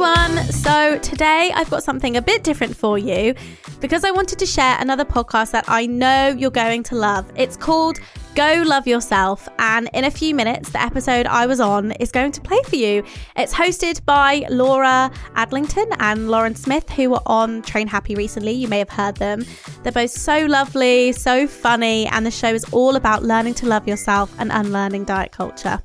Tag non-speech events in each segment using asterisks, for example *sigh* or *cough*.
Everyone. So today I've got something a bit different for you because I wanted to share another podcast that I know you're going to love. It's called Go Love Yourself, and in a few minutes, the episode I was on is going to play for you. It's hosted by Laura Adlington and Lauren Smith, who were on Train Happy recently. You may have heard them. They're both so lovely, so funny, and the show is all about learning to love yourself and unlearning diet culture.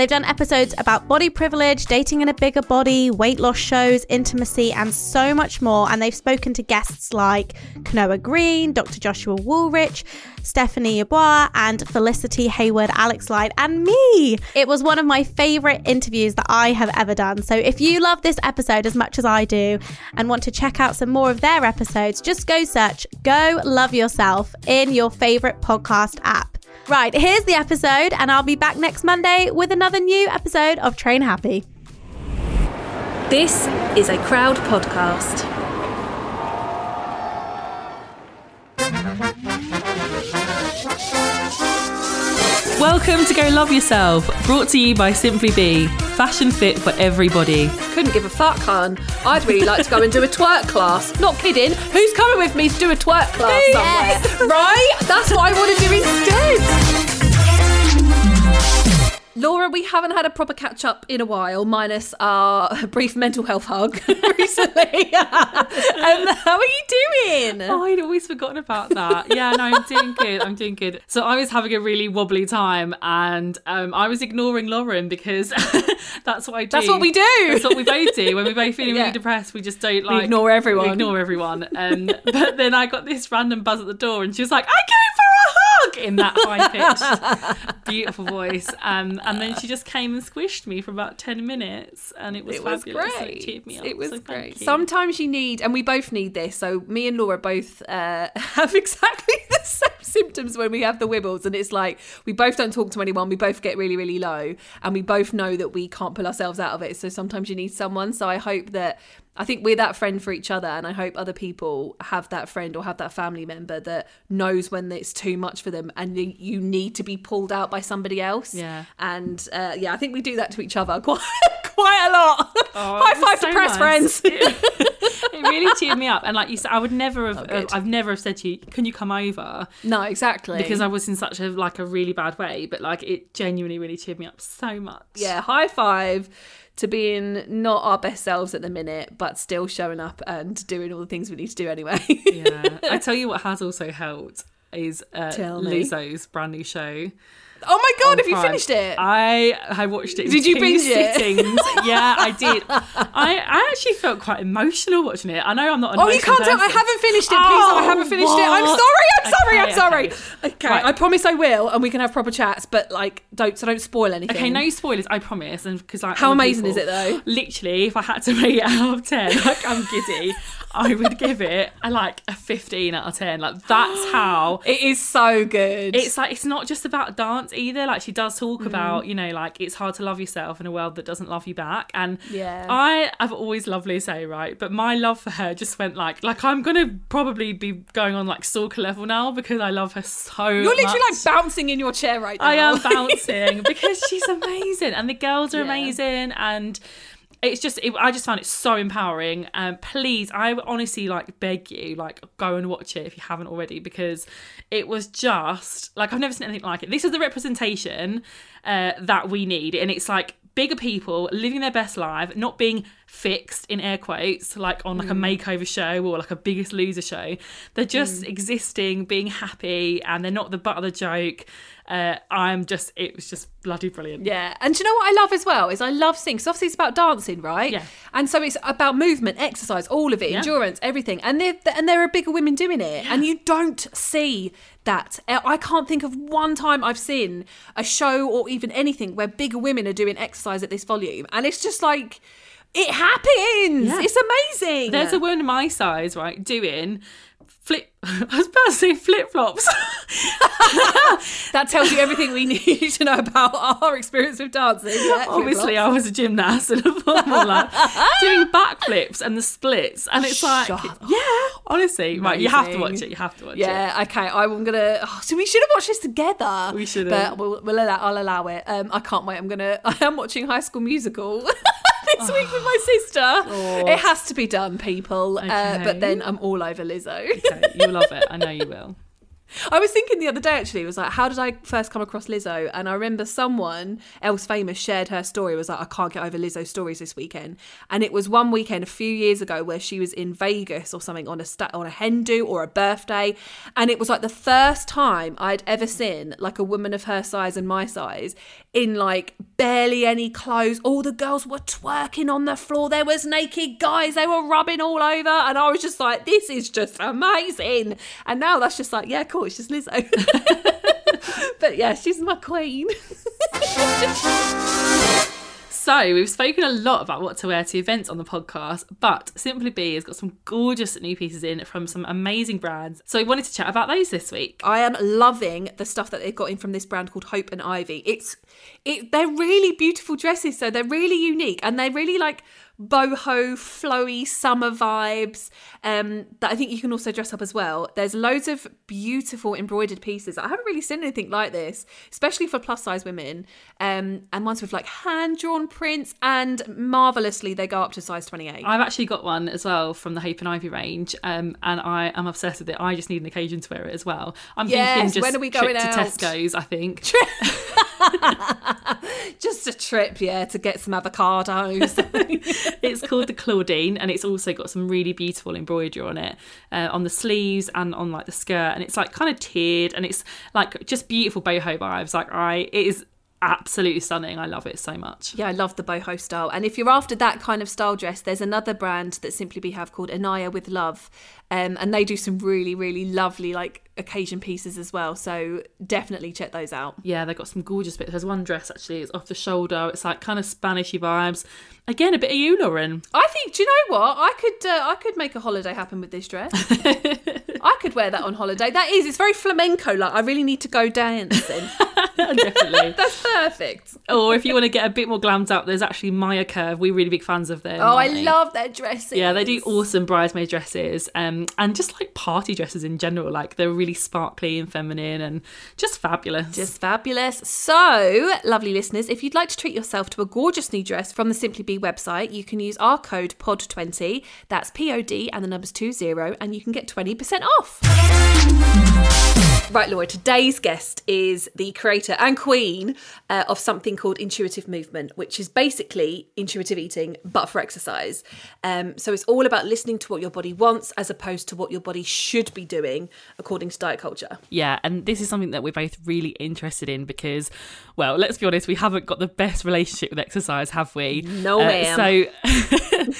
They've done episodes about body privilege, dating in a bigger body, weight loss shows, intimacy, and so much more. And they've spoken to guests like Kanoa Green, Dr. Joshua Wolrich, Stephanie Yeboah, and Felicity Hayward, Alex Light, and me. It was one of my favorite interviews that I have ever done. So if you love this episode as much as I do and want to check out some more of their episodes, just go search Go Love Yourself in your favorite podcast app. Right, here's the episode, and I'll be back next Monday with another new episode of Train Happy. This is a crowd podcast. Welcome to Go Love Yourself, brought to you by Simply Be, fashion fit for everybody. Couldn't give a fuck, hon. I'd really like to go and do a twerk class. Not kidding. Who's coming with me to do a twerk class somewhere? Right? That's what I want to do instead. Laura, we haven't had a proper catch up in a while, minus our *laughs* brief mental health hug *laughs* recently. *laughs* um, how are you doing? Oh, I'd always forgotten about that. Yeah, no, I'm doing good. I'm doing good. So I was having a really wobbly time, and um, I was ignoring Lauren because that's what I do. That's what we do. That's what we both do. When we're both feeling Yeah. really depressed, we just don't like ignore everyone. we ignore everyone. Um, but then I got this random buzz at the door, and she was like, "I came hug!" in that high pitched, *laughs* beautiful voice. Um, and then she just came and squished me for about ten minutes, and it was It was fabulous. great. It up. It was so great. Sometimes you need, and we both need this. So me and Laura both uh, *laughs* have exactly *laughs* the same symptoms when we have the wibbles, and it's like we both don't talk to anyone. We both get really, really low, and we both know that we can't pull ourselves out of it. So sometimes you need someone. So I hope that. I think we're that friend for each other, and I hope other people have that friend or have that family member that knows when it's too much for them, and you- need to be pulled out by somebody else. Yeah. and uh, yeah, I think we do that to each other *laughs* quite quite a lot. Oh, *laughs* High five so to press nice. friends. *laughs* it really cheered me up. And like you said, I would never have, Oh, good. I've never have said to you, "Can you come over?" no, exactly. Because I was in such a like a really bad way. But like it genuinely really cheered me up so much. yeah, high five to being not our best selves at the minute, but still showing up and doing all the things we need to do anyway. yeah. I *laughs* tell you what has also helped is uh, Lizzo's brand new show. Oh my god, oh have you finished it? I I watched it. Did you binge it? *laughs* yeah, I did. I, I actually felt quite emotional watching it. I know I'm not. An Oh, you can't tell. I haven't finished it. Please, no, I Oh, haven't finished it. I'm sorry. I'm sorry. I'm sorry. okay. Okay, Right. I promise I will, and we can have proper chats. But like, don't so don't spoil anything. Okay, no spoilers, I promise. And because like How amazing people- is it, though? Literally, if I had to *laughs* rate it out of ten, like I'm giddy, I would give it a like a fifteen out of ten. Like that's *gasps* how It is so good. it's like it's not just about dance either. Like she does talk Mm. about, you know, like it's hard to love yourself in a world that doesn't love you back. And Yeah. I I've always loved Lizzo, right? But my love for her just went like like I'm gonna probably be going on like stalker level now because I love her so You're literally much. like bouncing in your chair right now. I am *laughs* bouncing because she's amazing and the girls are Yeah. amazing and it's just it, I just found it so empowering. And please I honestly like beg you like go and watch it if you haven't already because it was just like I've never seen anything like it. This is the representation uh, that we need and it's like bigger people living their best life not being fixed in air quotes, like on like a makeover show or like a Biggest Loser show. They're just existing, being happy, and they're not the butt of the joke. Uh, I'm just, it was just bloody brilliant. Yeah, and do you know what I love as well is I love singing. So obviously it's about dancing, right? Yeah. And so it's about movement, exercise, all of it, Yeah. endurance, everything. And there and there are bigger women doing it, and you don't see that. I can't think of one time I've seen a show or even anything where bigger women are doing exercise at this volume, and it's just like. It happens. Yeah. It's amazing. There's a woman my size, right, doing flip. *laughs* I was about to say flip flops. *laughs* that tells you everything we need to know about our experience with dancing. Yeah, *laughs* Obviously, I was a gymnast and a Formula doing backflips and the splits, and it's like, up. yeah, honestly, right, you have to watch it. You have to watch it. Yeah, okay. I'm gonna. Oh, so we should have watched this together. We should but we'll, we'll allow, I'll allow it. Um, I can't wait. I'm gonna. I am watching High School Musical *laughs* this week with my sister. It has to be done, people. Uh, but then I'm all over Lizzo. Okay, *laughs* you'll love it. I know you will. I was thinking the other day actually, it was like, how did I first come across Lizzo? And I remember someone else famous shared her story. It was like, I can't get over Lizzo's stories this weekend. And it was one weekend a few years ago where she was in Vegas or something on a sta- on a hen do or a birthday. And it was like the first time I'd ever seen like a woman of her size and my size in like barely any clothes. All the girls were twerking on the floor. There was naked guys. They were rubbing all over. And I was just like, this is just amazing. And now that's just like, yeah, cool. It's just Lizzo. *laughs* but yeah, she's my queen. *laughs* *laughs* So, we've spoken a lot about what to wear to events on the podcast, but Simply Be has got some gorgeous new pieces in from some amazing brands. So, we wanted to chat about those this week. I am loving the stuff that they've got in from this brand called Hope and Ivy. It's it they're really beautiful dresses, so they're really unique and they're really like boho, flowy summer vibes. Um, that I think you can also dress up as well. There's loads of beautiful embroidered pieces. I haven't really seen anything like this, especially for plus size women. Um, and ones with like hand drawn prints, and marvelously they go up to size 28. I've actually got one as well from the Hope and Ivy range, um, and I am obsessed with it. I just need an occasion to wear it as well. I'm Yes, thinking just when are we trip going to out? Tesco's, I think. *laughs* Just a trip, yeah, to get some avocados. *laughs* it's called the Claudine, and it's also got some really beautiful embroidery on it, uh, on the sleeves and on like the skirt, and it's like kind of tiered, and it's like just beautiful boho vibes. Like I, it is absolutely stunning. I love it so much. Yeah, I love the boho style. And if you're after that kind of style dress, there's another brand that Simply Be have called Anaya with Love. Um, and they do some really, really lovely like occasion pieces as well. So definitely check those out. Yeah, they've got some gorgeous bits. There's one dress actually, it's off the shoulder. It's like kind of Spanishy vibes. Again, a bit of you, Lauren. I think, do you know what? I could uh, I could make a holiday happen with this dress. *laughs* I could wear that on holiday. That is, it's very flamenco like. I really need to go dancing. *laughs* *laughs* Definitely. That's perfect. or if you want to get a bit more glammed up, there's actually Maya Curve. We're really big fans of them. Oh, I love their dresses. Yeah, they do awesome bridesmaid dresses, um, and just like party dresses in general. Like they're really sparkly and feminine, and just fabulous. Just fabulous. So, lovely listeners, if you'd like to treat yourself to a gorgeous new dress from the Simply Be website, you can use our code POD20. That's P O D and the numbers 20, and you can get 20% off. Right, Laura, today's guest is the creator and queen uh, of something called Intuitive Movement, which is basically intuitive eating, but for exercise. Um, so it's all about listening to what your body wants as opposed to what your body should be doing according to diet culture. yeah, and this is something that we're both really interested in because, well, let's be honest, we haven't got the best relationship with exercise, have we? No, Uh, ma'am. So,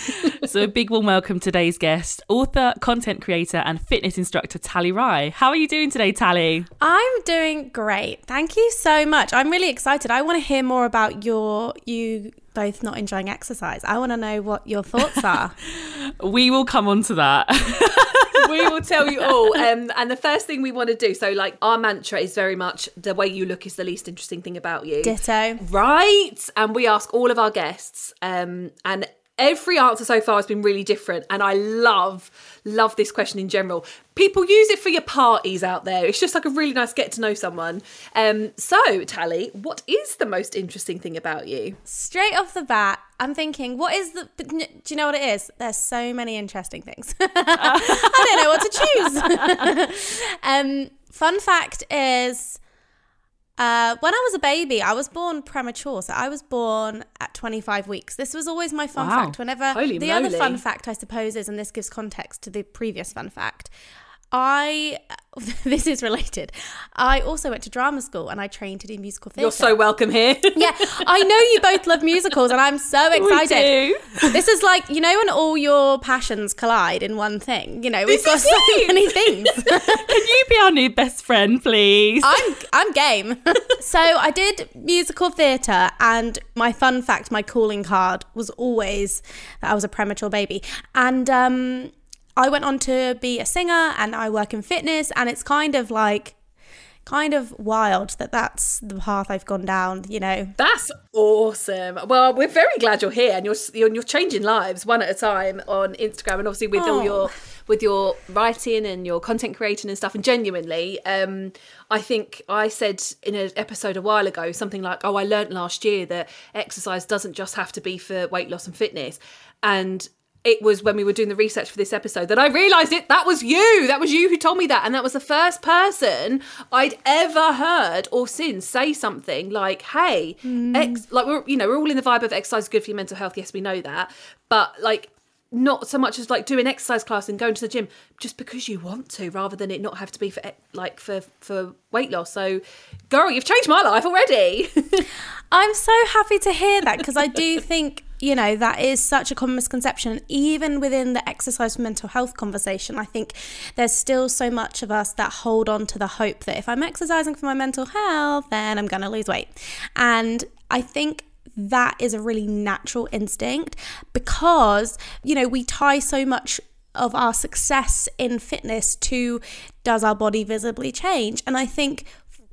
*laughs* so a big warm welcome to today's guest, author, content creator, and fitness instructor Tally Rye. How are you doing today, Tally? I'm doing great. Thank you so much. I'm really excited. I want to hear more about your you both not enjoying exercise. I want to know what your thoughts are. *laughs* We will come on to that. *laughs* we will tell you all. Um, and the first thing we want to do, so like our mantra is very much the way you look is the least interesting thing about you. Ditto. Right. And we ask all of our guests, um, and every answer so far has been really different. And I love, love this question in general. People use it for your parties out there. It's just like a really nice get to know someone. Um, so, Tally, what is the most interesting thing about you? Straight off the bat, I'm thinking, what is the? Do you know what it is? There's so many interesting things. *laughs* I don't know what to choose. *laughs* um, fun fact is, Uh, when I was a baby, I was born premature. So I was born at 25 weeks. This was always my fun Wow. fact. Whenever Holy the other fun fact, I suppose, is, and this gives context to the previous fun fact, I, *laughs* this is related. I also went to drama school and I trained to do musical theatre. You're so welcome here. yeah, I know you both love musicals, and I'm so *laughs* excited. do. This is like you know when all your passions collide in one thing. You know we've This got so it. *laughs* many things. Can you be our new best friend, please? I'm I'm game. so I did musical theatre, and my fun fact, my calling card was always that I was a premature baby, and um, I went on to be a singer, and I work in fitness, and it's kind of like. Kind of wild that that's the path I've gone down, you know. That's awesome. Well, we're very glad you're here, and you're you're, you're changing lives one at a time on Instagram, and obviously with all Oh. your with your writing and your content creating and stuff. And genuinely, um, I think I said in an episode a while ago something like, "Oh, I learned last year that exercise doesn't just have to be for weight loss and fitness," and it was when we were doing the research for this episode that I realised it. That was you. That was you who told me that, and that was the first person I'd ever heard or seen say something like, "Hey, hmm. ex- like we're you know we're all in the vibe of exercise is good for your mental health. Yes, we know that, but like." Not so much as like doing exercise class and going to the gym just because you want to, rather than it not have to be for like for for weight loss. So, girl, you've changed my life already. *laughs* I'm so happy to hear that because I do think, you know, that is such a common misconception. Even within the exercise for mental health conversation, I think there's still so much of us that hold on to the hope that if I'm exercising for my mental health, then I'm going to lose weight. And I think that is a really natural instinct because, you know, we tie so much of our success in fitness to does our body visibly change? And I think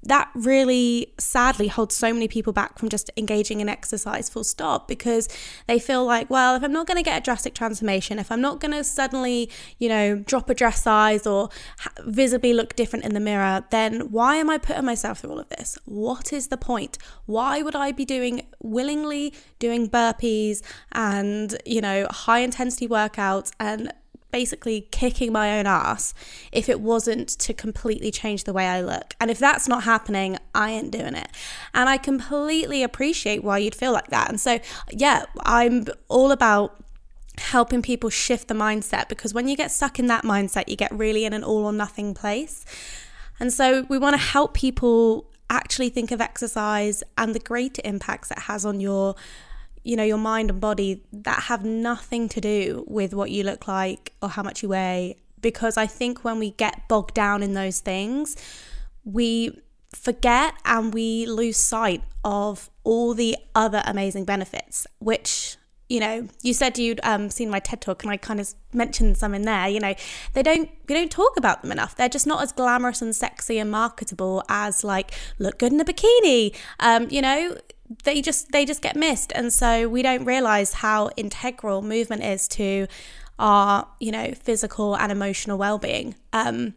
that really sadly holds so many people back from just engaging in exercise full stop because they feel like well if i'm not going to get a drastic transformation if i'm not going to suddenly you know drop a dress size or ha- visibly look different in the mirror then why am i putting myself through all of this? What is the point? Why would i be doing willingly doing burpees and you know high intensity workouts and basically kicking my own ass if it wasn't to completely change the way I look. And if that's not happening, I ain't doing it. And I completely appreciate why you'd feel like that. And so, yeah, I'm all about helping people shift the mindset because when you get stuck in that mindset, you get really in an all or nothing place. And so, we want to help people actually think of exercise and the greater impacts it has on your you know your mind and body that have nothing to do with what you look like or how much you weigh. Because i think when we get bogged down in those things we forget and we lose sight of all the other amazing benefits which you know you said you'd um, seen my ted talk and i kind of mentioned some in there. You know they don't we don't talk about them enough. They're just not as glamorous and sexy and marketable as like look good in a bikini. Um, you know they just they just get missed and so we don't realize how integral movement is to our you know physical and emotional well-being um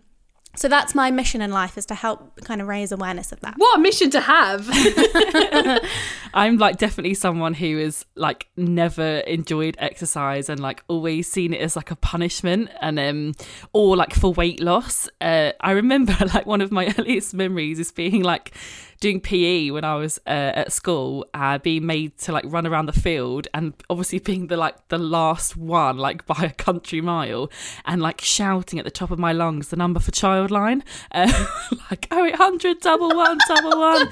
so that's my mission in life is to help kind of raise awareness of that what a mission to have. *laughs* *laughs* I'm like definitely someone who has like never enjoyed exercise and like always seen it as like a punishment and um or like for weight loss. Uh, I remember *laughs* like one of my earliest memories is being like doing PE when I was uh, at school, uh, being made to like run around the field and obviously being the like the last one like *laughs* by a country mile and like shouting at the top of my lungs the number for Childline, *laughs* uh, like oh eight hundred double one double *laughs* one.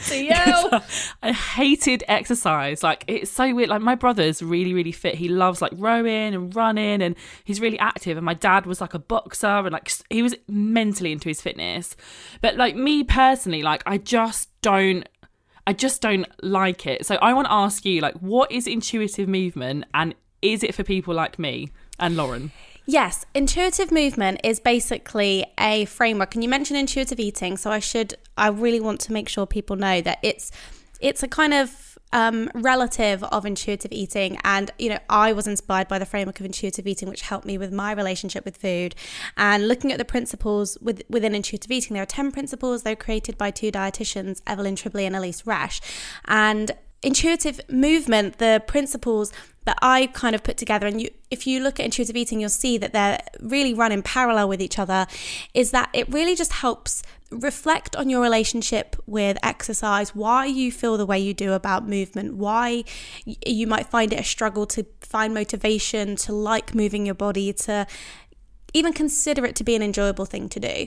I hated exercise. Like it's so weird. Like my brother's really, really fit. He loves like rowing and running, and he's really active. And my dad was like a boxer, and like he was mentally into his fitness. But like me personally, like I just don't. I just don't like it. So I want to ask you, like, what is intuitive movement, and is it for people like me and Lauren? Yes, intuitive movement is basically a framework, and you mentioned intuitive eating, so I should, I really want to make sure people know that it's, it's a kind of um, relative of intuitive eating, and you know, I was inspired by the framework of intuitive eating, which helped me with my relationship with food, and looking at the principles with, within intuitive eating. There are ten principles. They're created by two dietitians, Evelyn Tribole and Elyse Resch, and intuitive movement, the principles that I kind of put together, and you, if you look at intuitive eating, you'll see that they're really run in parallel with each other, is that it really just helps reflect on your relationship with exercise, why you feel the way you do about movement, why you might find it a struggle to find motivation, to like moving your body, to even consider it to be an enjoyable thing to do.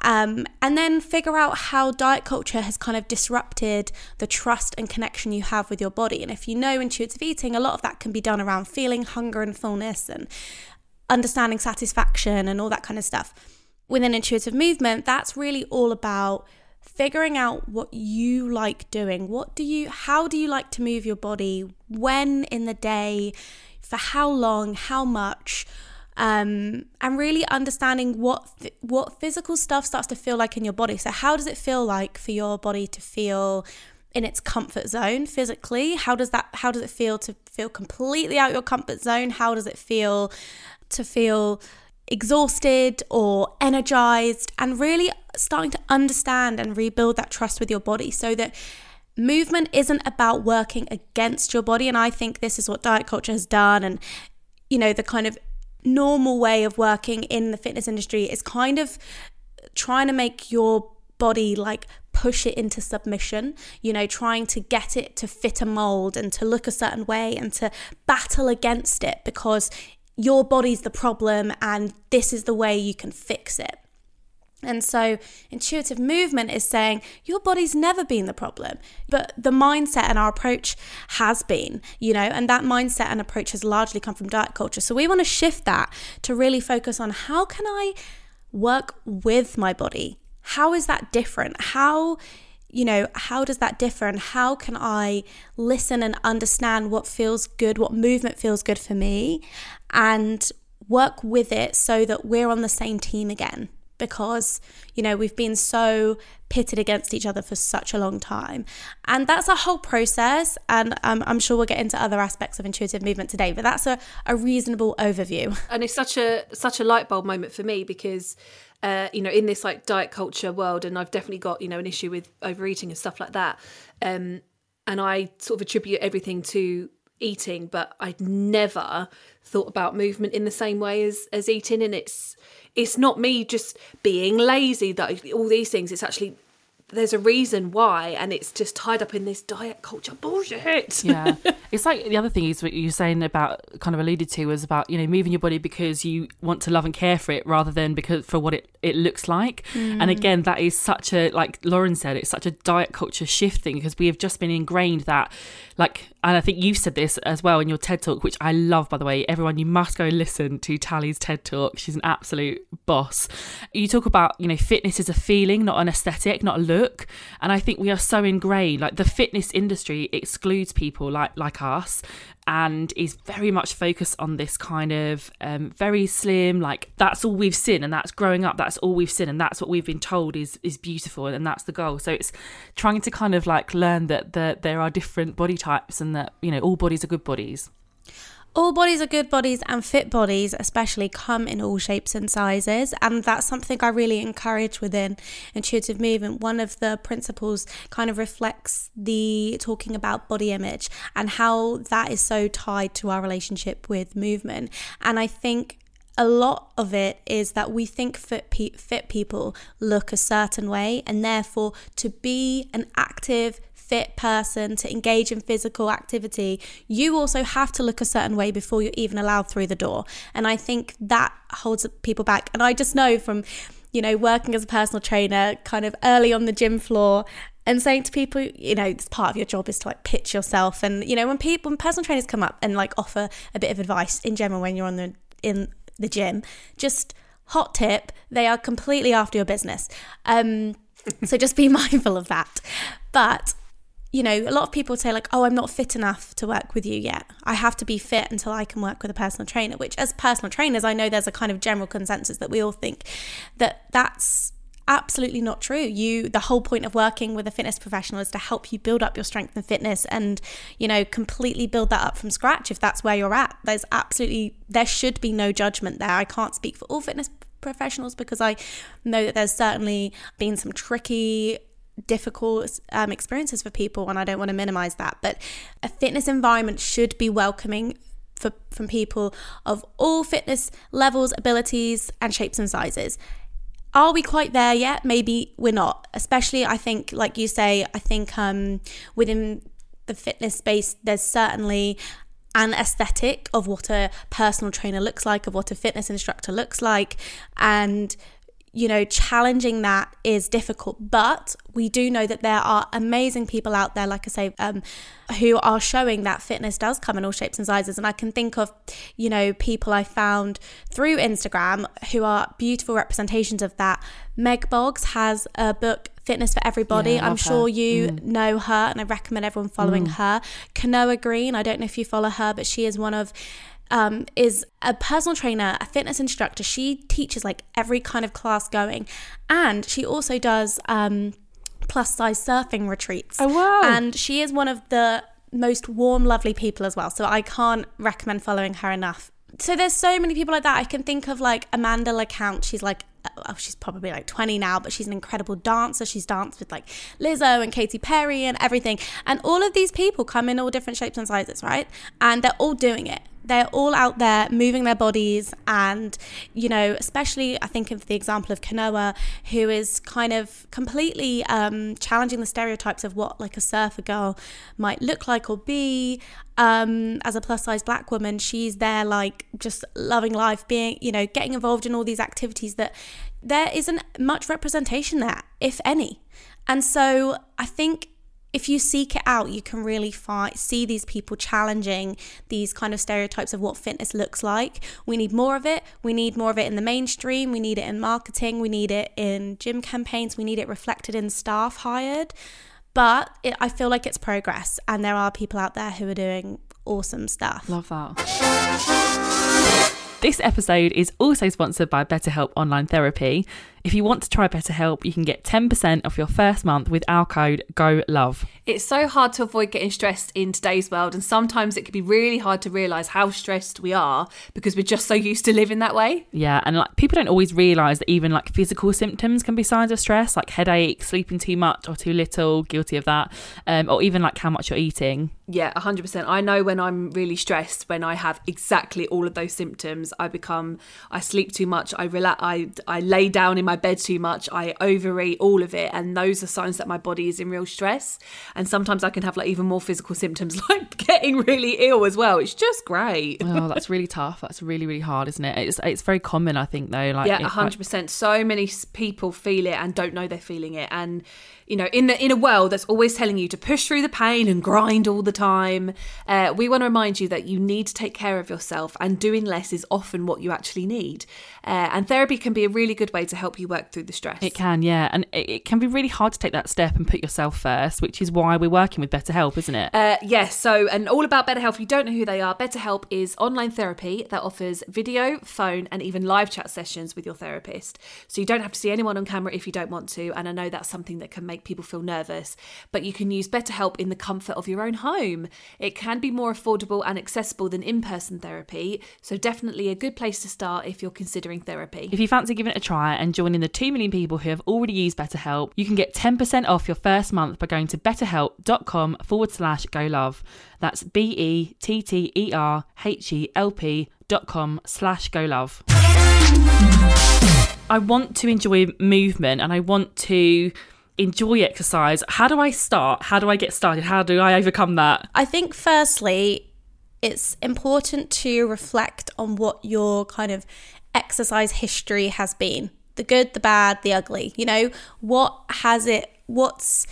Um, and then figure out how diet culture has kind of disrupted the trust and connection you have with your body. And if you know intuitive eating, a lot of that can be done around feeling hunger and fullness and understanding satisfaction and all that kind of stuff. Within intuitive movement, that's really all about figuring out what you like doing. What do you, how do you like to move your body? When in the day? For how long? How much? Um, and really understanding what what physical stuff starts to feel like in your body. So how does it feel like for your body to feel in its comfort zone physically? How does that how does it feel to feel completely out your comfort zone? How does it feel to feel exhausted or energized and really starting to understand and rebuild that trust with your body so that movement isn't about working against your body and I think this is what diet culture has done and you know the kind of normal way of working in the fitness industry is kind of trying to make your body like push it into submission, you know, trying to get it to fit a mold and to look a certain way and to battle against it because your body's the problem and this is the way you can fix it. And so, intuitive movement is saying your body's never been the problem, but the mindset and our approach has been, you know, and that mindset and approach has largely come from diet culture. So, we want to shift that to really focus on how can I work with my body? How is that different? How, you know, how does that differ? And how can I listen and understand what feels good, what movement feels good for me, and work with it so that we're on the same team again? Because, you know, we've been so pitted against each other for such a long time. And that's a whole process. And um, I'm sure we'll get into other aspects of intuitive movement today, but that's a, a reasonable overview. And it's such a such a light bulb moment for me because uh, you know, in this like diet culture world, and I've definitely got, you know, an issue with overeating and stuff like that. Um, and I sort of attribute everything to eating, but I'd never thought about movement in the same way as as eating. And it's it's not me just being lazy that all these things it's actually there's a reason why and it's just tied up in this diet culture bullshit yeah *laughs* it's like the other thing is what you're saying about kind of alluded to was about you know moving your body because you want to love and care for it rather than because for what it, it looks like mm. and again that is such a like lauren said it's such a diet culture shifting because we have just been ingrained that like and I think you said this as well in your TED talk, which I love, by the way. Everyone, you must go listen to Tally's TED talk. She's an absolute boss. You talk about, you know, fitness is a feeling, not an aesthetic, not a look. And I think we are so ingrained. Like the fitness industry excludes people like like us and is very much focused on this kind of um, very slim like that's all we've seen and that's growing up that's all we've seen and that's what we've been told is is beautiful and that's the goal so it's trying to kind of like learn that, that there are different body types and that you know all bodies are good bodies all bodies are good bodies, and fit bodies, especially, come in all shapes and sizes. And that's something I really encourage within intuitive movement. One of the principles kind of reflects the talking about body image and how that is so tied to our relationship with movement. And I think a lot of it is that we think fit, pe- fit people look a certain way, and therefore to be an active, fit person to engage in physical activity, you also have to look a certain way before you're even allowed through the door. And I think that holds people back. And I just know from, you know, working as a personal trainer kind of early on the gym floor and saying to people, you know, it's part of your job is to like pitch yourself. And, you know, when people, when personal trainers come up and like offer a bit of advice in general when you're on the, in the gym, just hot tip, they are completely after your business. Um, so just be *laughs* mindful of that. But you know, a lot of people say, like, oh, I'm not fit enough to work with you yet. I have to be fit until I can work with a personal trainer, which, as personal trainers, I know there's a kind of general consensus that we all think that that's absolutely not true. You, the whole point of working with a fitness professional is to help you build up your strength and fitness and, you know, completely build that up from scratch if that's where you're at. There's absolutely, there should be no judgment there. I can't speak for all fitness professionals because I know that there's certainly been some tricky difficult um, experiences for people, and I don't want to minimize that. But a fitness environment should be welcoming for from people of all fitness levels, abilities, and shapes and sizes. Are we quite there yet? Maybe we're not. Especially, I think, like you say, I think um, within the fitness space, there's certainly an aesthetic of what a personal trainer looks like, of what a fitness instructor looks like, and you know, challenging that is difficult, but we do know that there are amazing people out there, like I say, um, who are showing that fitness does come in all shapes and sizes. And I can think of, you know, people I found through Instagram who are beautiful representations of that. Meg Boggs has a book, Fitness for Everybody. Yeah, I'm sure her. you know her, and I recommend everyone following her. Kanoa Green, I don't know if you follow her, but she is one of um, is a personal trainer, a fitness instructor. She teaches like every kind of class going, and she also does um, plus size surfing retreats. Oh, wow. And she is one of the most warm, lovely people as well. So I can't recommend following her enough. So there's so many people like that. I can think of like Amanda LaCount. She's like, oh, she's probably like 20 now, but she's an incredible dancer. She's danced with like Lizzo and Katy Perry and everything. And all of these people come in all different shapes and sizes, right? And they're all doing it they're all out there moving their bodies and you know especially i think of the example of kanoa who is kind of completely um, challenging the stereotypes of what like a surfer girl might look like or be. Um, as a plus size black woman she's there like just loving life being you know getting involved in all these activities that there isn't much representation there if any. And so i think if you seek it out, you can really find, see these people challenging these kind of stereotypes of what fitness looks like. We need more of it. We need more of it in the mainstream. We need it in marketing. We need it in gym campaigns. We need it reflected in staff hired. But it, I feel like it's progress, and there are people out there who are doing awesome stuff. Love that. This episode is also sponsored by BetterHelp Online Therapy. If you want to try BetterHelp, you can get 10% off your first month with our code GOLOVE. It's so hard to avoid getting stressed in today's world, and sometimes it can be really hard to realize how stressed we are because we're just so used to living that way. Yeah, and like people don't always realize that even like physical symptoms can be signs of stress, like headache, sleeping too much or too little, guilty of that, um, or even like how much you're eating. Yeah, 100%. I know when I'm really stressed, when I have exactly all of those symptoms, I become, I sleep too much, I relax, I, I lay down in my bed too much, I overeat, all of it. And those are signs that my body is in real stress. And sometimes I can have like even more physical symptoms, *laughs* like getting really ill as well. It's just great. Oh, that's really tough. That's really, really hard, isn't it? It's it's very common, I think, though. Like, yeah, it- hundred percent. So many people feel it and don't know they're feeling it, and you know, in the in a world that's always telling you to push through the pain and grind all the time, uh, we want to remind you that you need to take care of yourself, and doing less is often what you actually need. Uh, and therapy can be a really good way to help you work through the stress. It can, yeah, and it, it can be really hard to take that step and put yourself first, which is why we're working with BetterHelp, isn't it? Uh, yes, so and all about BetterHelp. If you don't know who they are, BetterHelp is online therapy that offers video, phone, and even live chat sessions with your therapist. So you don't have to see anyone on camera if you don't want to. And I know that's something that can make people feel nervous, but you can use BetterHelp in the comfort of your own home. It can be more affordable and accessible than in-person therapy, so definitely a good place to start if you're considering therapy. If you fancy giving it a try and joining the 2 million people who have already used BetterHelp, you can get 10% off your first month by going to betterhelp.com forward slash go love. That's B E T T E R H E L P dot com slash go love. I want to enjoy movement and I want to enjoy exercise. How do I start? How do I get started? How do I overcome that? I think, firstly, it's important to reflect on what your kind of exercise history has been the good, the bad, the ugly. You know, what has it, what's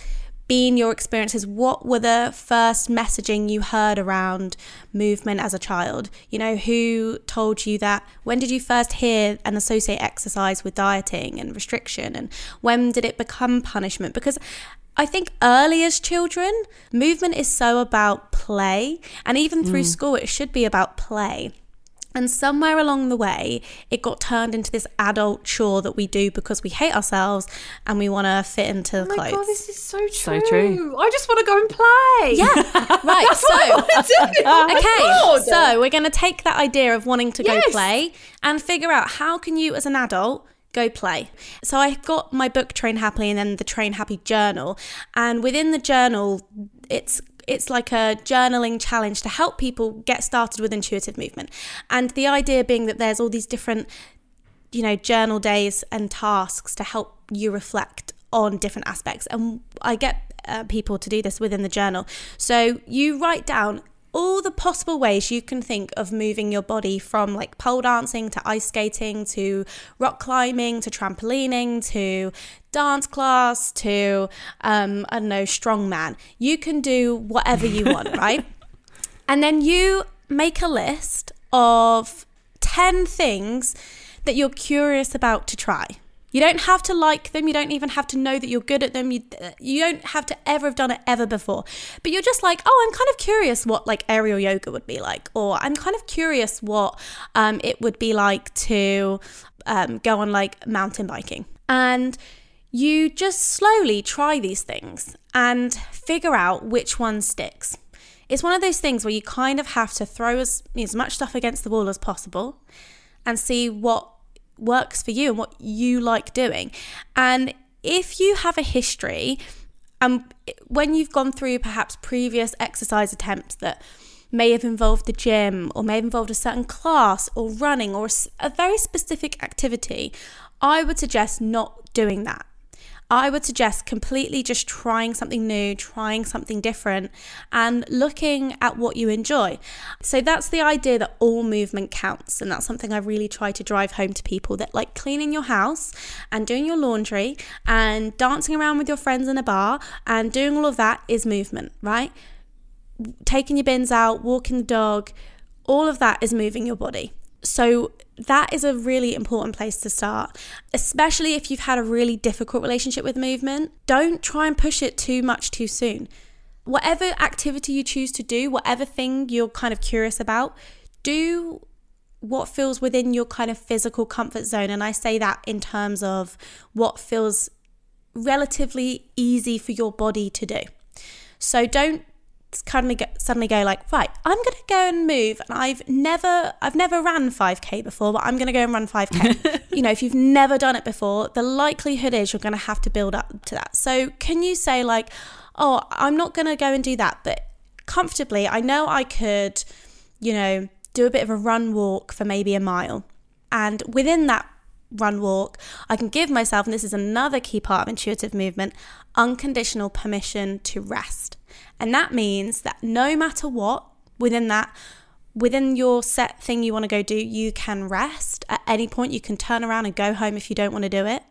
been your experiences? What were the first messaging you heard around movement as a child? You know, who told you that? When did you first hear and associate exercise with dieting and restriction? And when did it become punishment? Because I think early as children, movement is so about play, and even through mm. school, it should be about play. And somewhere along the way, it got turned into this adult chore that we do because we hate ourselves and we want to fit into Oh my clothes. god, this is so true. So true. I just want to go and play. yeah, *laughs* right. so, *laughs* Oh okay, so we're going to take that idea of wanting to Yes. go play and figure out how can you, as an adult, go play. So I got my book Train Happily and then the Train Happy journal. And within the journal, it's it's like a journaling challenge to help people get started with intuitive movement. And the idea being that there's all these different you know, journal days and tasks to help you reflect on different aspects. And I get uh, people to do this within the journal. So you write down all the possible ways you can think of moving your body from like pole dancing to ice skating to rock climbing to trampolining to dance class to um, I don't know strongman. You can do whatever you want, *laughs* right? And then you make a list of 10 things that you're curious about to try. You don't have to like them. You don't even have to know that you're good at them. You, you don't have to ever have done it ever before. But you're just like, oh, I'm kind of curious what like aerial yoga would be like, or I'm kind of curious what um, it would be like to um, go on like mountain biking. And you just slowly try these things and figure out which one sticks. It's one of those things where you kind of have to throw as, as much stuff against the wall as possible and see what works for you and what you like doing. And if you have a history, and um, when you've gone through perhaps previous exercise attempts that may have involved the gym or may have involved a certain class or running or a very specific activity, I would suggest not doing that. I would suggest completely just trying something new, trying something different, and looking at what you enjoy. So that's the idea that all movement counts. And that's something I really try to drive home to people that like cleaning your house and doing your laundry and dancing around with your friends in a bar and doing all of that is movement, right? Taking your bins out, walking the dog, all of that is moving your body. So that is a really important place to start, especially if you've had a really difficult relationship with movement. Don't try and push it too much too soon. Whatever activity you choose to do, whatever thing you're kind of curious about, do what feels within your kind of physical comfort zone. And I say that in terms of what feels relatively easy for your body to do. So don't suddenly go, suddenly go like right i'm going to go and move and i've never i've never ran 5k before but i'm going to go and run 5k *laughs* you know if you've never done it before the likelihood is you're going to have to build up to that. So can you say like oh i'm not going to go and do that but comfortably i know i could you know do a bit of a run walk for maybe a mile. And within that run walk i can give myself and this is another key part of intuitive movement unconditional permission to rest and that means that no matter what within that, within your set thing you want to go do, you can rest at any point. You can turn around and go home if you don't want to do it.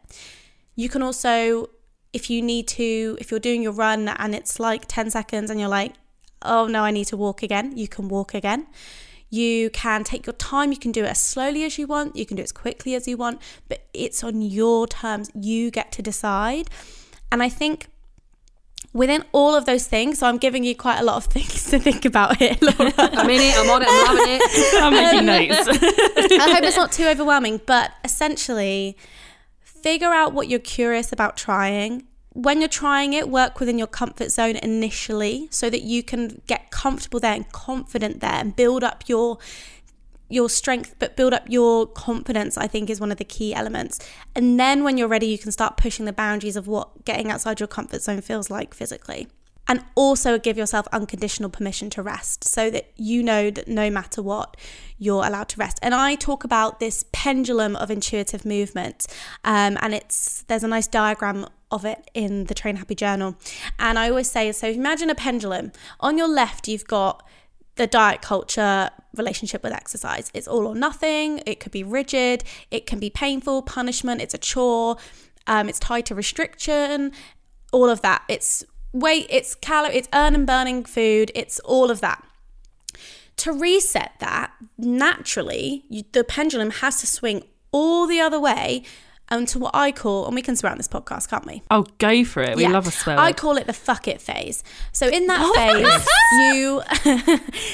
You can also, if you need to, if you're doing your run and it's like 10 seconds and you're like, oh no, I need to walk again, you can walk again. You can take your time, you can do it as slowly as you want, you can do it as quickly as you want, but it's on your terms. You get to decide. And I think within all of those things, so I'm giving you quite a lot of *laughs* things to think about here, Laura. *laughs* I'm in it, I'm on it, I'm loving it. *laughs* I'm making um, notes. I hope it's not too overwhelming, but essentially, figure out what you're curious about trying. When you're trying it, work within your comfort zone initially so that you can get comfortable there and confident there and build up your your strength but build up your confidence i think is one of the key elements. And then when you're ready you can start pushing the boundaries of what getting outside your comfort zone feels like physically. And also give yourself unconditional permission to rest so that you know that no matter what you're allowed to rest. And i talk about this pendulum of intuitive movement um, and it's there's a nice diagram of it in the train happy journal. And i always say so imagine a pendulum. On your left you've got the diet culture relationship with exercise. It's all or nothing. It could be rigid. It can be painful, punishment. It's a chore. Um, it's tied to restriction. All of that. It's weight. It's calorie. It's earn and burning food. It's all of that. To reset that, naturally, you, the pendulum has to swing all the other way and to what I call, and we can swear on this podcast, can't we? Oh, go for it. We yeah. love a swear. I call it the fuck it phase. So in that phase, *laughs* you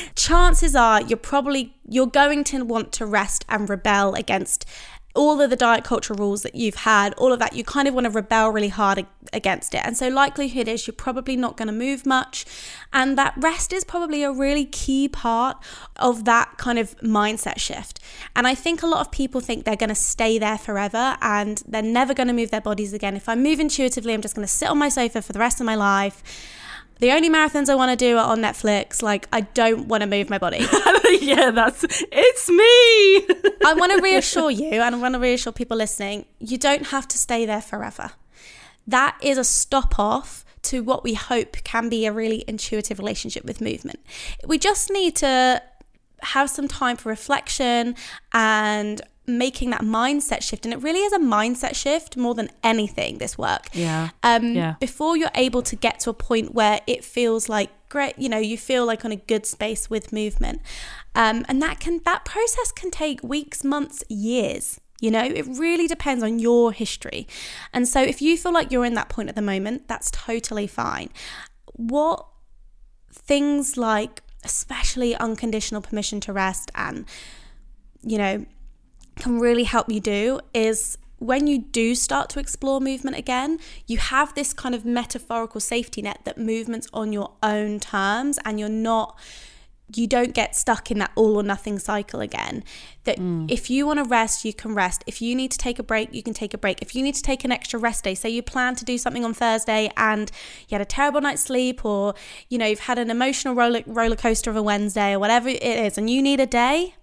*laughs* chances are you're probably you're going to want to rest and rebel against all of the diet culture rules that you've had, all of that, you kind of want to rebel really hard against it. And so, likelihood is you're probably not going to move much. And that rest is probably a really key part of that kind of mindset shift. And I think a lot of people think they're going to stay there forever and they're never going to move their bodies again. If I move intuitively, I'm just going to sit on my sofa for the rest of my life. The only marathons I want to do are on Netflix. Like, I don't want to move my body. *laughs* yeah, that's it's me. I want to reassure you and I want to reassure people listening you don't have to stay there forever. That is a stop off to what we hope can be a really intuitive relationship with movement. We just need to have some time for reflection and making that mindset shift and it really is a mindset shift more than anything this work. Yeah. um Yeah. before you're able to get to a point where it feels like great you know you feel like on a good space with movement. Um and that can that process can take weeks months years you know? It really depends on your history. And so if you feel like you're in that point at the moment that's totally fine. What things like especially unconditional permission to rest and you know can really help you do is when you do start to explore movement again, you have this kind of metaphorical safety net that movement's on your own terms and you're not you don't get stuck in that all or nothing cycle again. That mm. if you want to rest, you can rest. If you need to take a break, you can take a break. If you need to take an extra rest day, say you plan to do something on Thursday and you had a terrible night's sleep, or you know you've had an emotional roller roller coaster of a Wednesday or whatever it is, and you need a day,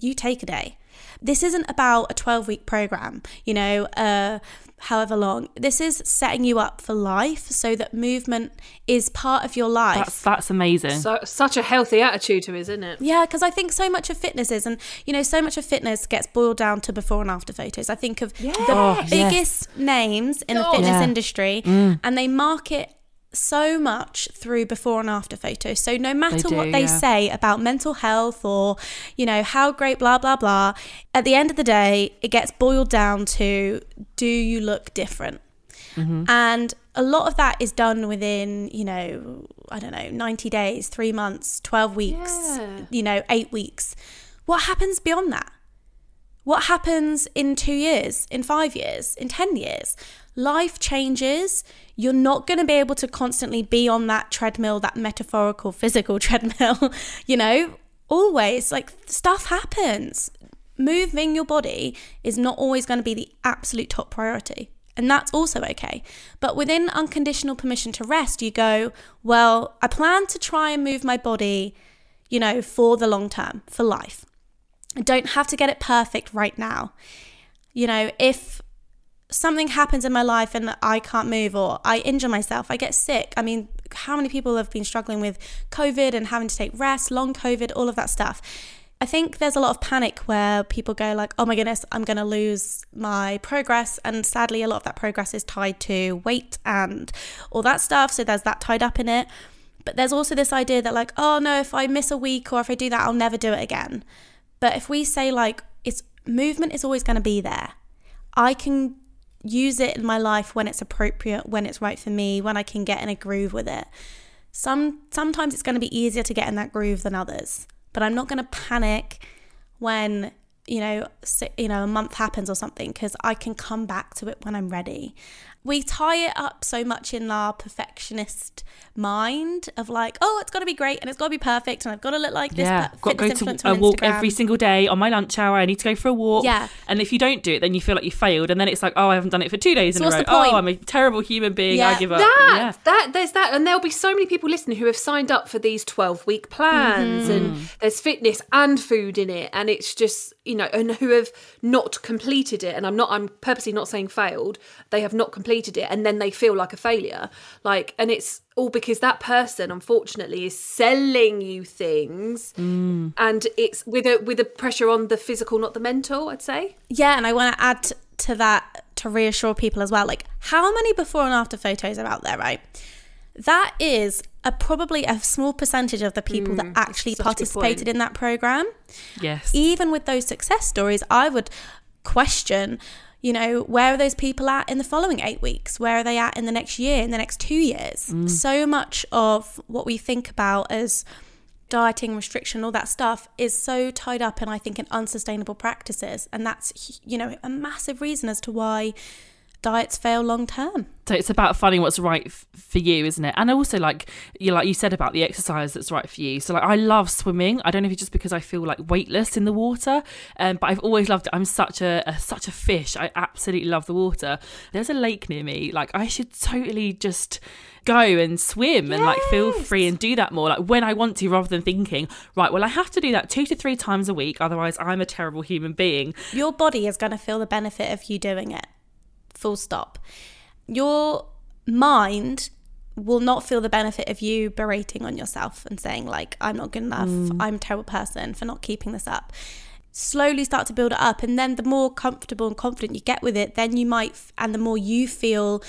you take a day. This isn't about a 12 week program, you know, uh, however long. This is setting you up for life so that movement is part of your life. That's that's amazing. So, such a healthy attitude to it, isn't it? Yeah, because I think so much of fitness is, and you know, so much of fitness gets boiled down to before and after photos. I think of the Oh, yes. biggest names in the fitness Yeah. industry, and they market so much through before and after photos. So no matter do, what they yeah. say about mental health or, you know, how great, blah, blah, blah, at the end of the day, it gets boiled down to do you look different? Mm-hmm. And a lot of that is done within, you know, I don't know, 90 days, three months, 12 weeks, Yeah. you know, eight weeks. What happens beyond that? What happens in two years, in five years, in 10 years? Life changes. You're not going to be able to constantly be on that treadmill, that metaphorical physical *laughs* treadmill, you know, always. Like stuff happens. Moving your body is not always going to be the absolute top priority. And that's also okay. But within unconditional permission to rest, you go, well, I plan to try and move my body, you know, for the long term, for life. Don't have to get it perfect right now. You know, if something happens in my life and I can't move or I injure myself, I get sick. I mean, how many people have been struggling with COVID and having to take rest, long COVID, all of that stuff? I think there's a lot of panic where people go like, "Oh my goodness, I'm going to lose my progress." And sadly, a lot of that progress is tied to weight and all that stuff, so there's that tied up in it. But there's also this idea that like, "Oh no, if I miss a week or if I do that, I'll never do it again." But if we say like it's movement is always going to be there. I can use it in my life when it's appropriate, when it's right for me, when I can get in a groove with it. Some sometimes it's going to be easier to get in that groove than others, but I'm not going to panic when you know you know a month happens or something because I can come back to it when I'm ready. We tie it up so much in our perfectionist mind of like, oh, it's got to be great and it's got to be perfect and I've got to look like this yeah, per- got to go to a walk every single day on my lunch hour. I need to go for a walk. Yeah. And if you don't do it, then you feel like you failed, and then it's like, oh, I haven't done it for two days So in a row. the point? Oh, I'm a terrible human being. Yeah. I give up. that yeah. that there's that and there'll be so many people listening who have signed up for these 12 week plans and mm-hmm. there's fitness and food in it and it's just you know and who have not completed it and i'm not i'm purposely not saying failed they have not completed it and then they feel like a failure like and it's all because that person unfortunately is selling you things mm. and it's with a with a pressure on the physical not the mental i'd say Yeah, and I want to add to that to reassure people as well. Like, how many before and after photos are out there, right? That is a probably a small percentage of the people that mm, actually such a good participated in that program. Yes. Even with those success stories, I would question, you know, where are those people at in the following eight weeks? Where are they at in the next year, in the next two years? Mm. So much of what we think about as dieting, restriction, all that stuff is so tied up in, I think, in unsustainable practices. And that's, you know, a massive reason as to why diets fail long term. So it's about finding what's right f- for you, isn't it? And also, like you like you said about the exercise that's right for you. So like I love swimming. I don't know if it's just because I feel like weightless in the water, um, but I've always loved it. I'm such a, a such a fish. I absolutely love the water. There's a lake near me. Like I should totally just go and swim and like feel free and do that more like when I want to rather than thinking right well I have to do that 2 to 3 times a week otherwise I'm a terrible human being Your body is going to feel the benefit of you doing it. Full stop. Your mind will not feel the benefit of you berating on yourself and saying like I'm not good enough, mm. I'm a terrible person for not keeping this up. Slowly start to build it up and then the more comfortable and confident you get with it, then you might and the more you feel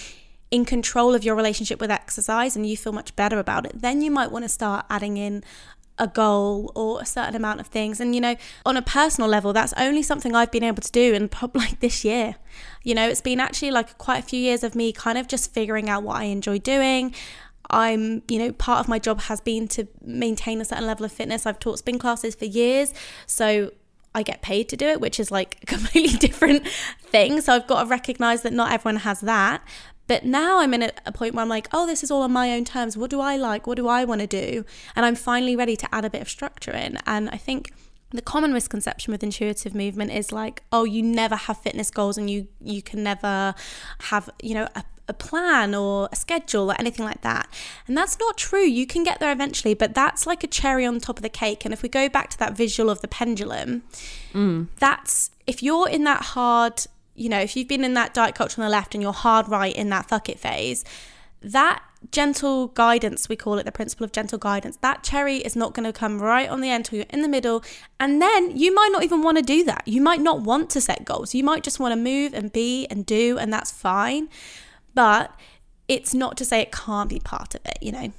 in control of your relationship with exercise and you feel much better about it, then you might want to start adding in a goal or a certain amount of things. And, you know, on a personal level, that's only something I've been able to do in probably *laughs* like this year. You know, it's been actually like quite a few years of me kind of just figuring out what I enjoy doing. I'm, you know, part of my job has been to maintain a certain level of fitness. I've taught spin classes for years. So, I get paid to do it, which is like a *laughs* completely different thing. So I've got to recognize that not everyone has that. But now I'm in a, a, point where I'm like, oh, this is all on my own terms. What do I like? What do I want to do? And I'm finally ready to add a bit of structure in. And I think the common misconception with intuitive movement is like, oh, you never have fitness goals and you you can never have, you know, a a plan or a schedule or anything like that. And that's not true. You can get there eventually, but that's like a cherry on top of the cake. And if we go back to that visual of the pendulum, mm. that's if you're in that hard, you know, if you've been in that diet culture on the left and you're hard right in that fuck it phase, that gentle guidance, we call it the principle of gentle guidance, that cherry is not going to come right on the end till you're in the middle. And then you might not even want to do that. You might not want to set goals. You might just want to move and be and do, and that's fine but it's not to say it can't be part of it, you know.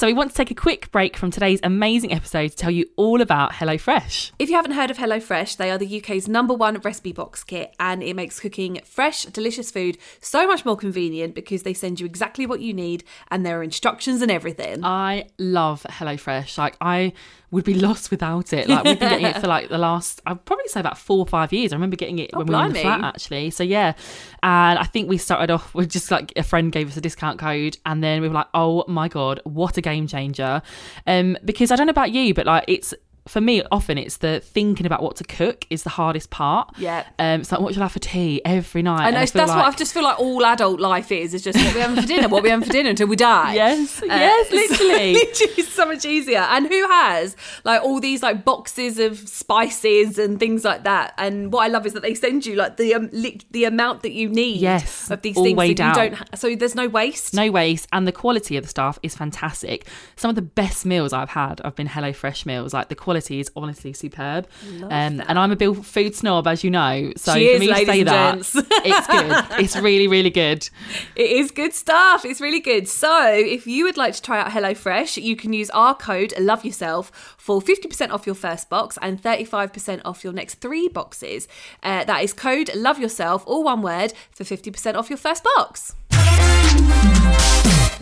So, we want to take a quick break from today's amazing episode to tell you all about HelloFresh. If you haven't heard of HelloFresh, they are the UK's number one recipe box kit and it makes cooking fresh, delicious food so much more convenient because they send you exactly what you need and there are instructions and everything. I love HelloFresh. Like, I would be lost without it. Like we've been getting it *laughs* for like the last, I'd probably say about four or five years. I remember getting it Oh, when we were in the flat actually. So yeah, and I think we started off with just like a friend gave us a discount code, and then we were like, oh my god, what a game changer! Um, because I don't know about you, but like it's. For me, often it's the thinking about what to cook is the hardest part. Yeah. Um, it's like what shall I have for tea every night. I And know feel that's what I just feel like all adult life is is just what we having for dinner, what we having for dinner until we die. *laughs* Yes, Uh, yes, *laughs* literally. *laughs* literally it's so much easier. And who has like all these like boxes of spices and things like that? And what I love is that they send you like the um, li- the amount that you need. Yes, of these all things. so you don't. Ha- so there's no waste. no waste and the quality of the stuff is fantastic some of the best meals i've had have been hello fresh meals like the quality is honestly superb um, and i'm a big food snob as you know so She for is, me to say that *laughs* it's good it's really really good It is good stuff. It's really good. So, if you would like to try out HelloFresh, you can use our code Love Yourself for 50% off your first box and 35% off your next three boxes. Uh, that is code Love Yourself, all one word, for 50% off your first box.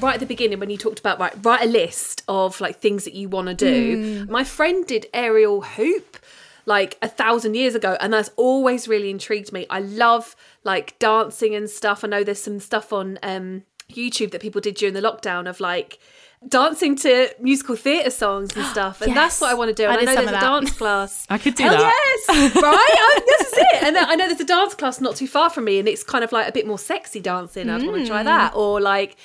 Right at the beginning, when you talked about right, write a list of like things that you want to do. My friend did aerial hoop like a thousand years ago and that's always really intrigued me i love like dancing and stuff i know there's some stuff on um youtube that people did during the lockdown of like dancing to musical theatre songs and *gasps* stuff and that's what i want to do I and i, did know there's a that. dance *laughs* class I could do Hell that. yes *laughs* right I, this is it and then i know there's a dance class not too far from me and it's kind of like a bit more sexy dancing i'd want to Mm. try that or like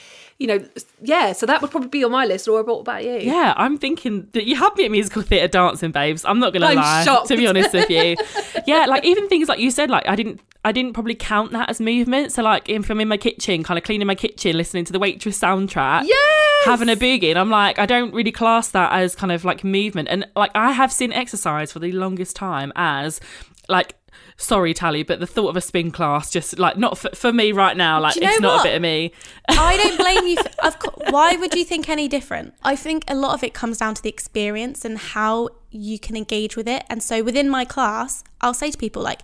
you know yeah so that would probably be on my list or what about you yeah i'm thinking that you have me at musical theatre dancing babes i'm not gonna I'm lie shocked. to be honest with you *laughs* yeah like even things like you said like i didn't I didn't probably count that as movement. So, like, if I'm in my kitchen, kind of cleaning my kitchen, listening to the waitress soundtrack, Yes! having a boogie, and I'm like, I don't really class that as kind of like movement. And like, I have seen exercise for the longest time as like, sorry, Tally, but the thought of a spin class just like not for, for me right now. Like, you know it's not what? a bit of me. I don't *laughs* blame you. For, of course, why would you think any different? I think a lot of it comes down to the experience and how you can engage with it. And so within my class, I'll say to people like,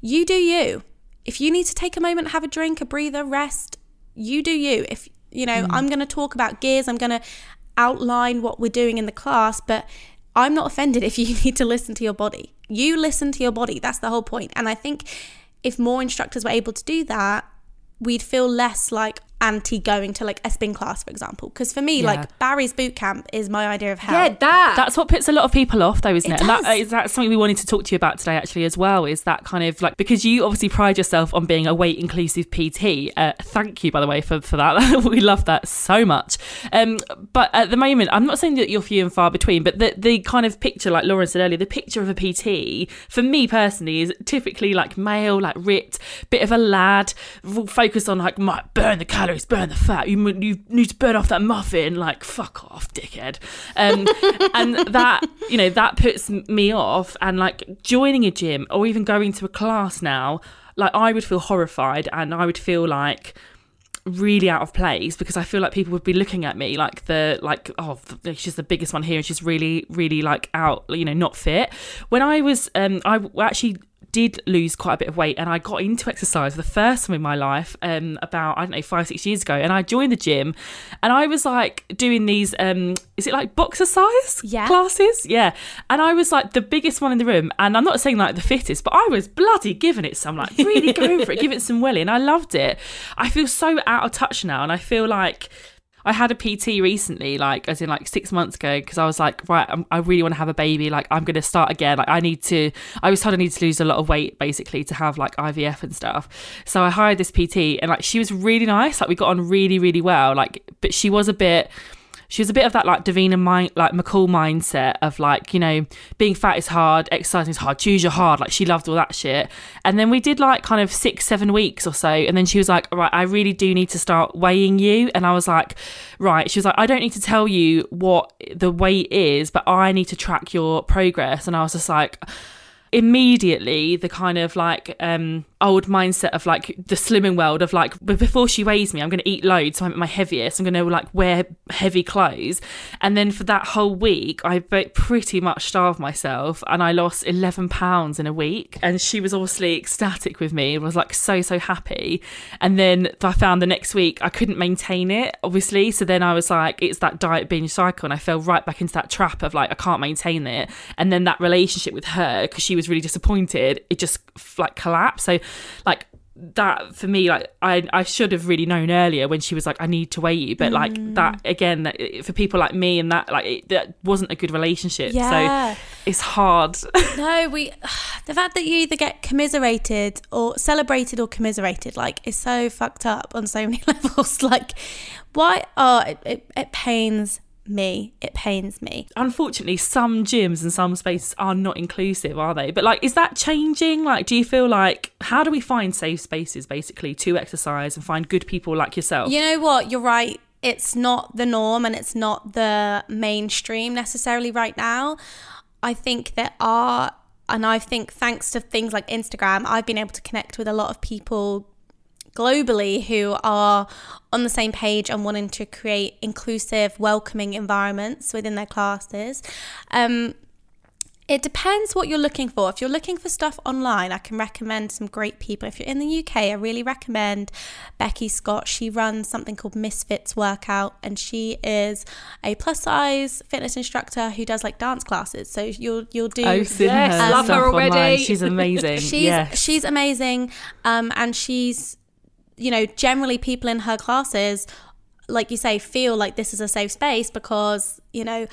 "You do you. If you need to take a moment, have a drink, a breather, rest, you do you. If you know, hmm. I'm going to talk about gears. I'm going to outline what we're doing in the class, but." I'm not offended if you *laughs* need to listen to your body. You listen to your body. That's the whole point. And I think if more instructors were able to do that, we'd feel less like anti going to like a spin class, for example. Because for me, Yeah. like Barry's boot camp is my idea of hell. Yeah, that. That's what puts a lot of people off, though, isn't It it? And that that's something we wanted to talk to you about today, actually, as well. Is that kind of like because you obviously pride yourself on being a weight inclusive PT. Uh, thank you, by the way, for for that. *laughs* we love that so much. Um, but at the moment, I'm not saying that you're few and far between, but the the kind of picture, like Lauren said earlier, the picture of a PT for me personally is typically like male, like ripped, bit of a lad, focused on like my burn the calories, burn the fat. You you need to burn off that muffin. Like fuck off, dickhead. Um, *laughs* and that you know that puts me off. And like joining a gym or even going to a class now, like I would feel horrified and I would feel like really out of place because I feel like people would be looking at me like the like oh she's the biggest one here and she's really really like out you know not fit. When I was um I actually did lose quite a bit of weight and I got into exercise for the first time in my life um about I don't know five six years ago and I joined the gym and I was like doing these um is it like boxercise Yeah. classes? Yeah. And I was like the biggest one in the room and I'm not saying like the fittest but I was bloody giving it some like really going for it *laughs* give it some welly and I loved it. I feel so out of touch now and I feel like I had a PT recently, like as in like six months ago, because I was like, right, I'm, I really want to have a baby. Like I'm going to start again. Like I need to. I was told I need to lose a lot of weight basically to have like IVF and stuff. So I hired this PT, and like she was really nice. Like we got on really, really well. Like, but she was a bit she was a bit of that like Davina mind like McCall mindset of like you know being fat is hard exercising is hard choose your hard like she loved all that shit. And then we did like kind of six seven weeks or so and then she was like right I really do need to start weighing you. And I was like right she was like I don't need to tell you what the weight is but I need to track your progress. And I was just like immediately the kind of like um old mindset of like the slimming world of like before she weighs me i'm going to eat loads so i'm at my heaviest i'm going to like wear heavy clothes. And then for that whole week i pretty much starved myself and i lost 11 pounds in a week. And she was obviously ecstatic with me and was like so so happy. And then i found the next week i couldn't maintain it obviously. So then i was like it's that diet binge cycle and i fell right back into that trap of like i can't maintain it. And then that relationship with her because she was really disappointed it just like collapsed so like that for me like I, I should have really known earlier when she was like i need to weigh you but like mm. that again that, for people like me and that like it, that wasn't a good relationship Yeah. so it's hard *laughs* No, we. *sighs* The fact that you either get commiserated or celebrated or commiserated, like, is so fucked up on so many *laughs* levels. Like, why? Oh, it, it, it pains me. It pains me. unfortunately some gyms and some spaces are not inclusive are they but like is that changing like do you feel like how do we find safe spaces basically to exercise and find good people like yourself You know what? You're right. It's not the norm and it's not the mainstream necessarily right now. I think there are, and I think thanks to things like Instagram, I've been able to connect with a lot of people globally who are on the same page and wanting to create inclusive, welcoming environments within their classes. Um, it depends what you're looking for. If you're looking for stuff online, I can recommend some great people. If you're in the UK, I really recommend Becky Scott. She runs something called Misfits Workout, and she is a plus size fitness instructor who does like dance classes. So you'll you'll do I've seen Yes, her love her already. online. She's *laughs* amazing. she's yes. she's amazing um and she's you know generally people in her classes like you say feel like this is a safe space because you know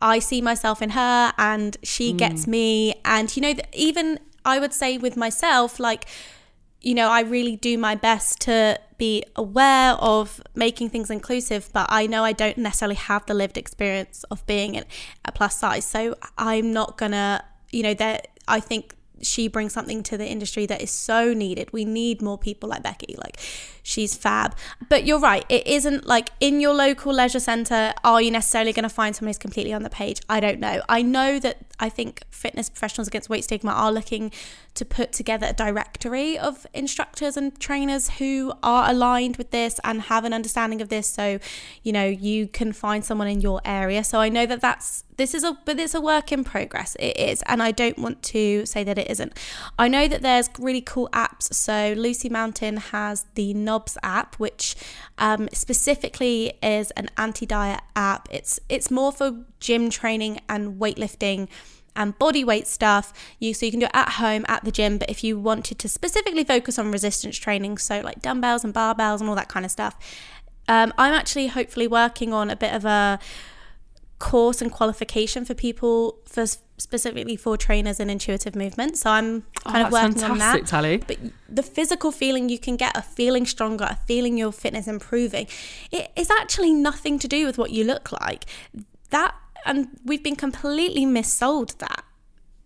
i see myself in her and she mm. gets me and you know even i would say with myself like you know, I really do my best to be aware of making things inclusive, but I know I don't necessarily have the lived experience of being a plus size. So I'm not gonna, you know, that I think she brings something to the industry that is so needed. We need more people like Becky. Like she's fab. But you're right, it isn't like in your local leisure centre, are you necessarily going to find someone who's completely on the page? I don't know. I know that I think Fitness Professionals Against Weight Stigma are looking to put together a directory of instructors and trainers who are aligned with this and have an understanding of this. So, you know, you can find someone in your area. So I know that that's this is a but it's a work in progress. It is, and I don't want to say that it isn't. I know that there's really cool apps. So Lucy Mountain has the Knobs app, which um, specifically is an anti-diet app. It's it's more for gym training and weightlifting and body weight stuff. You so you can do it at home at the gym, but if you wanted to specifically focus on resistance training, so like dumbbells and barbells and all that kind of stuff, um, I'm actually hopefully working on a bit of a course and qualification for people for specifically for trainers in intuitive movement. So I'm oh, kind Oh, of working on that. Tally. But the physical feeling you can get, a feeling stronger, a feeling your fitness improving, it is actually nothing to do with what you look like. That and we've been completely missold that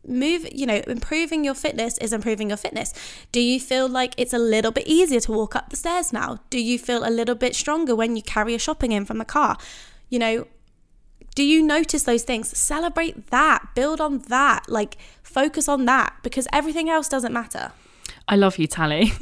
move you know improving your fitness is improving your fitness do you feel like it's a little bit easier to walk up the stairs now do you feel a little bit stronger when you carry your shopping in from the car you know do you notice those things celebrate that build on that like focus on that because everything else doesn't matter I love you, Tally. *laughs*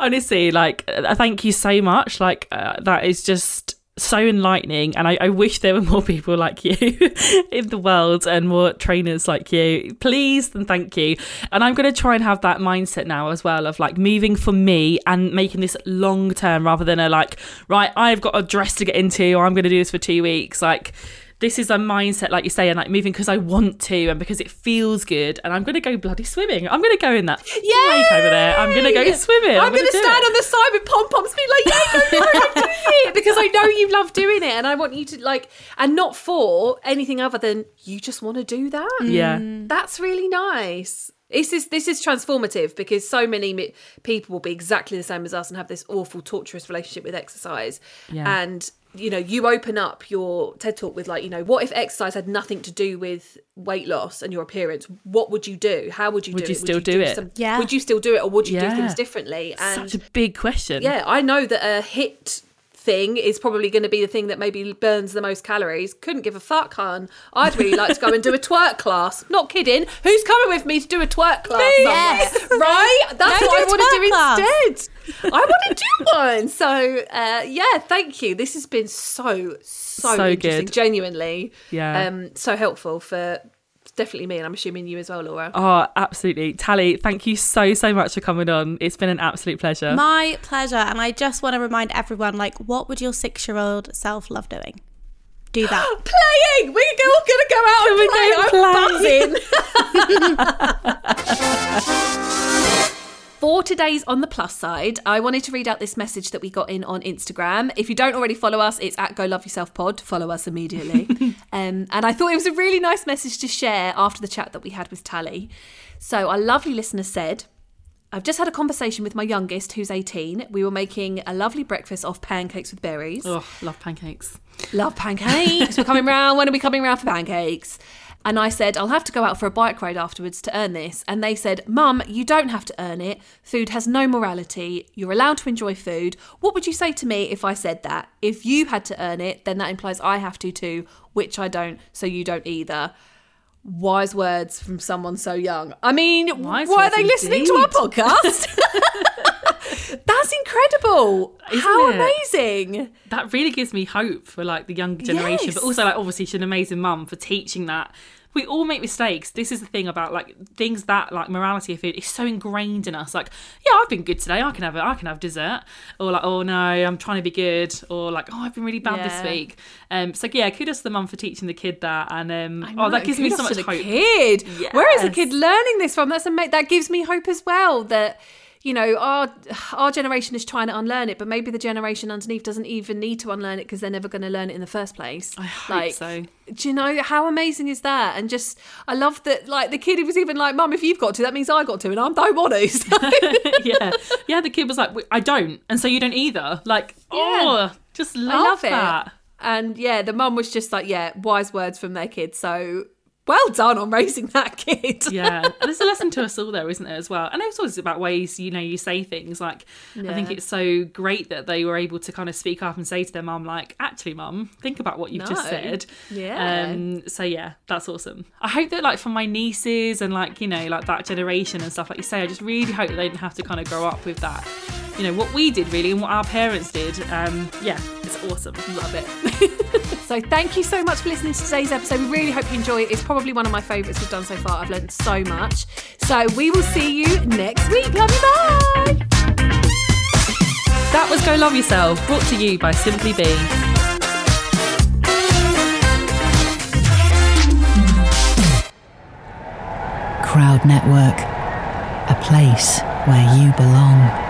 Honestly, like, uh, thank you so much. Like, uh, that is just so enlightening. And I, I wish there were *laughs* more people like you *laughs* in the world and more trainers like you. Please and thank you. And I'm going to try and have that mindset now as well of like moving for me and making this long term rather than a like, right, I've got a dress to get into or I'm going to do this for two weeks. Like, this is a mindset, like you say, and like moving because I want to and because it feels good. And I'm going to go bloody swimming. I'm going to go in that lake over there. I'm going to go Yay! swimming. I'm, going to stand it. on the side with pom poms, be like, "Yeah, go for it, I'm it," *laughs* because I know you love doing it, and I want you to like, and not for anything other than you just want to do that. Yeah. That's really nice. This is this is transformative because so many mi- people will be exactly the same as us and have this awful torturous relationship with exercise. Yeah. And you know, you open up your TED talk with like, you know, what if exercise had nothing to do with weight loss and your appearance? What would you do? How would you Would do you it? still do it? some- Yeah. Would you still do it, or would you do things differently? And Such a big question. yeah, I know that a HIIT thing is probably going to be the thing that maybe burns the most calories. Couldn't give a fuck, hun. I'd really like to go and do a twerk class. Not kidding. Who's coming with me to do a twerk class? Yes. Right? That's Go what I want to twerk class. do instead. I want to do one. So, uh, yeah, thank you. This has been so, so, So interesting. good. Genuinely. Yeah. Um, so helpful for definitely me, and I'm assuming you as well, Laura. Oh, absolutely. Tally, thank you so, so much for coming on. It's been an absolute pleasure. my pleasure and i just want to remind everyone like what would your six year old self love doing do that *gasps* Playing! We're all going to go out and we play. go I'm buzzing. *laughs* *laughs* For today's On the Plus side, I wanted to read out this message that we got in on Instagram. If you don't already follow us, it's at Go Love Yourself Pod. Follow us immediately. *laughs* um, and I thought it was a really nice message to share after the chat that we had with Tally. So, our lovely listener said, I've just had a conversation with my youngest, who's 18. We were making a lovely breakfast off pancakes with berries. Oh, love pancakes. Love pancakes. We're coming round. When are we coming round for pancakes? And I said, I'll have to go out for a bike ride afterwards to earn this. And they said, Mum, you don't have to earn it. Food has no morality. You're allowed to enjoy food. What would you say to me if I said that? If you had to earn it, then that implies I have to too, which I don't, so you don't either. Wise words from someone so young. I mean, Wise why are they listening to our podcast? *laughs* *laughs* That's incredible. Isn't How it? amazing. that really gives me hope for like the younger generation Yes. but also like obviously she's an amazing mum for teaching that we all make mistakes this is the thing about like things that like morality of food is so ingrained in us like yeah i've been good today i can have it i can have dessert or like oh no i'm trying to be good or like oh i've been really bad Yeah. this week um so yeah kudos to the mum for teaching the kid that and um oh that gives me so much hope Kid, where is the kid learning this from? That's ama- that gives me hope as well. That you know our our generation is trying to unlearn it, but maybe the generation underneath doesn't even need to unlearn it because they're never going to learn it in the first place. I hope so. Do you know how amazing is that? And just I love that. Like the kid, was even like, "Mum, if you've got to, that means I got to, and I don't want to." So- *laughs* yeah yeah the kid was like i don't and so you don't either like oh just love, love that it. And yeah, the mum was just like, "Yeah, wise words from their kid." So well done on raising that *laughs* kid. yeah there's a lesson to us all there isn't there as well? And it's always about ways you know you say things like i think it's so great that they were able to kind of speak up and say to their mum like actually mum think about what you've just said. Yeah. um so yeah that's awesome. I hope that like for my nieces and like you know like that generation and stuff like you say i just really hope that they didn't have to kind of grow up with that you know what we did really and what our parents did um yeah it's awesome Love it. *laughs* so thank you so much for listening to today's episode. We really hope you enjoy it. It's probably one of my favourites we've done so far. I've learned so much. So we will see you next week. Love you. Bye. that was go love yourself brought to you by simply be Crowd Network, a place where you belong.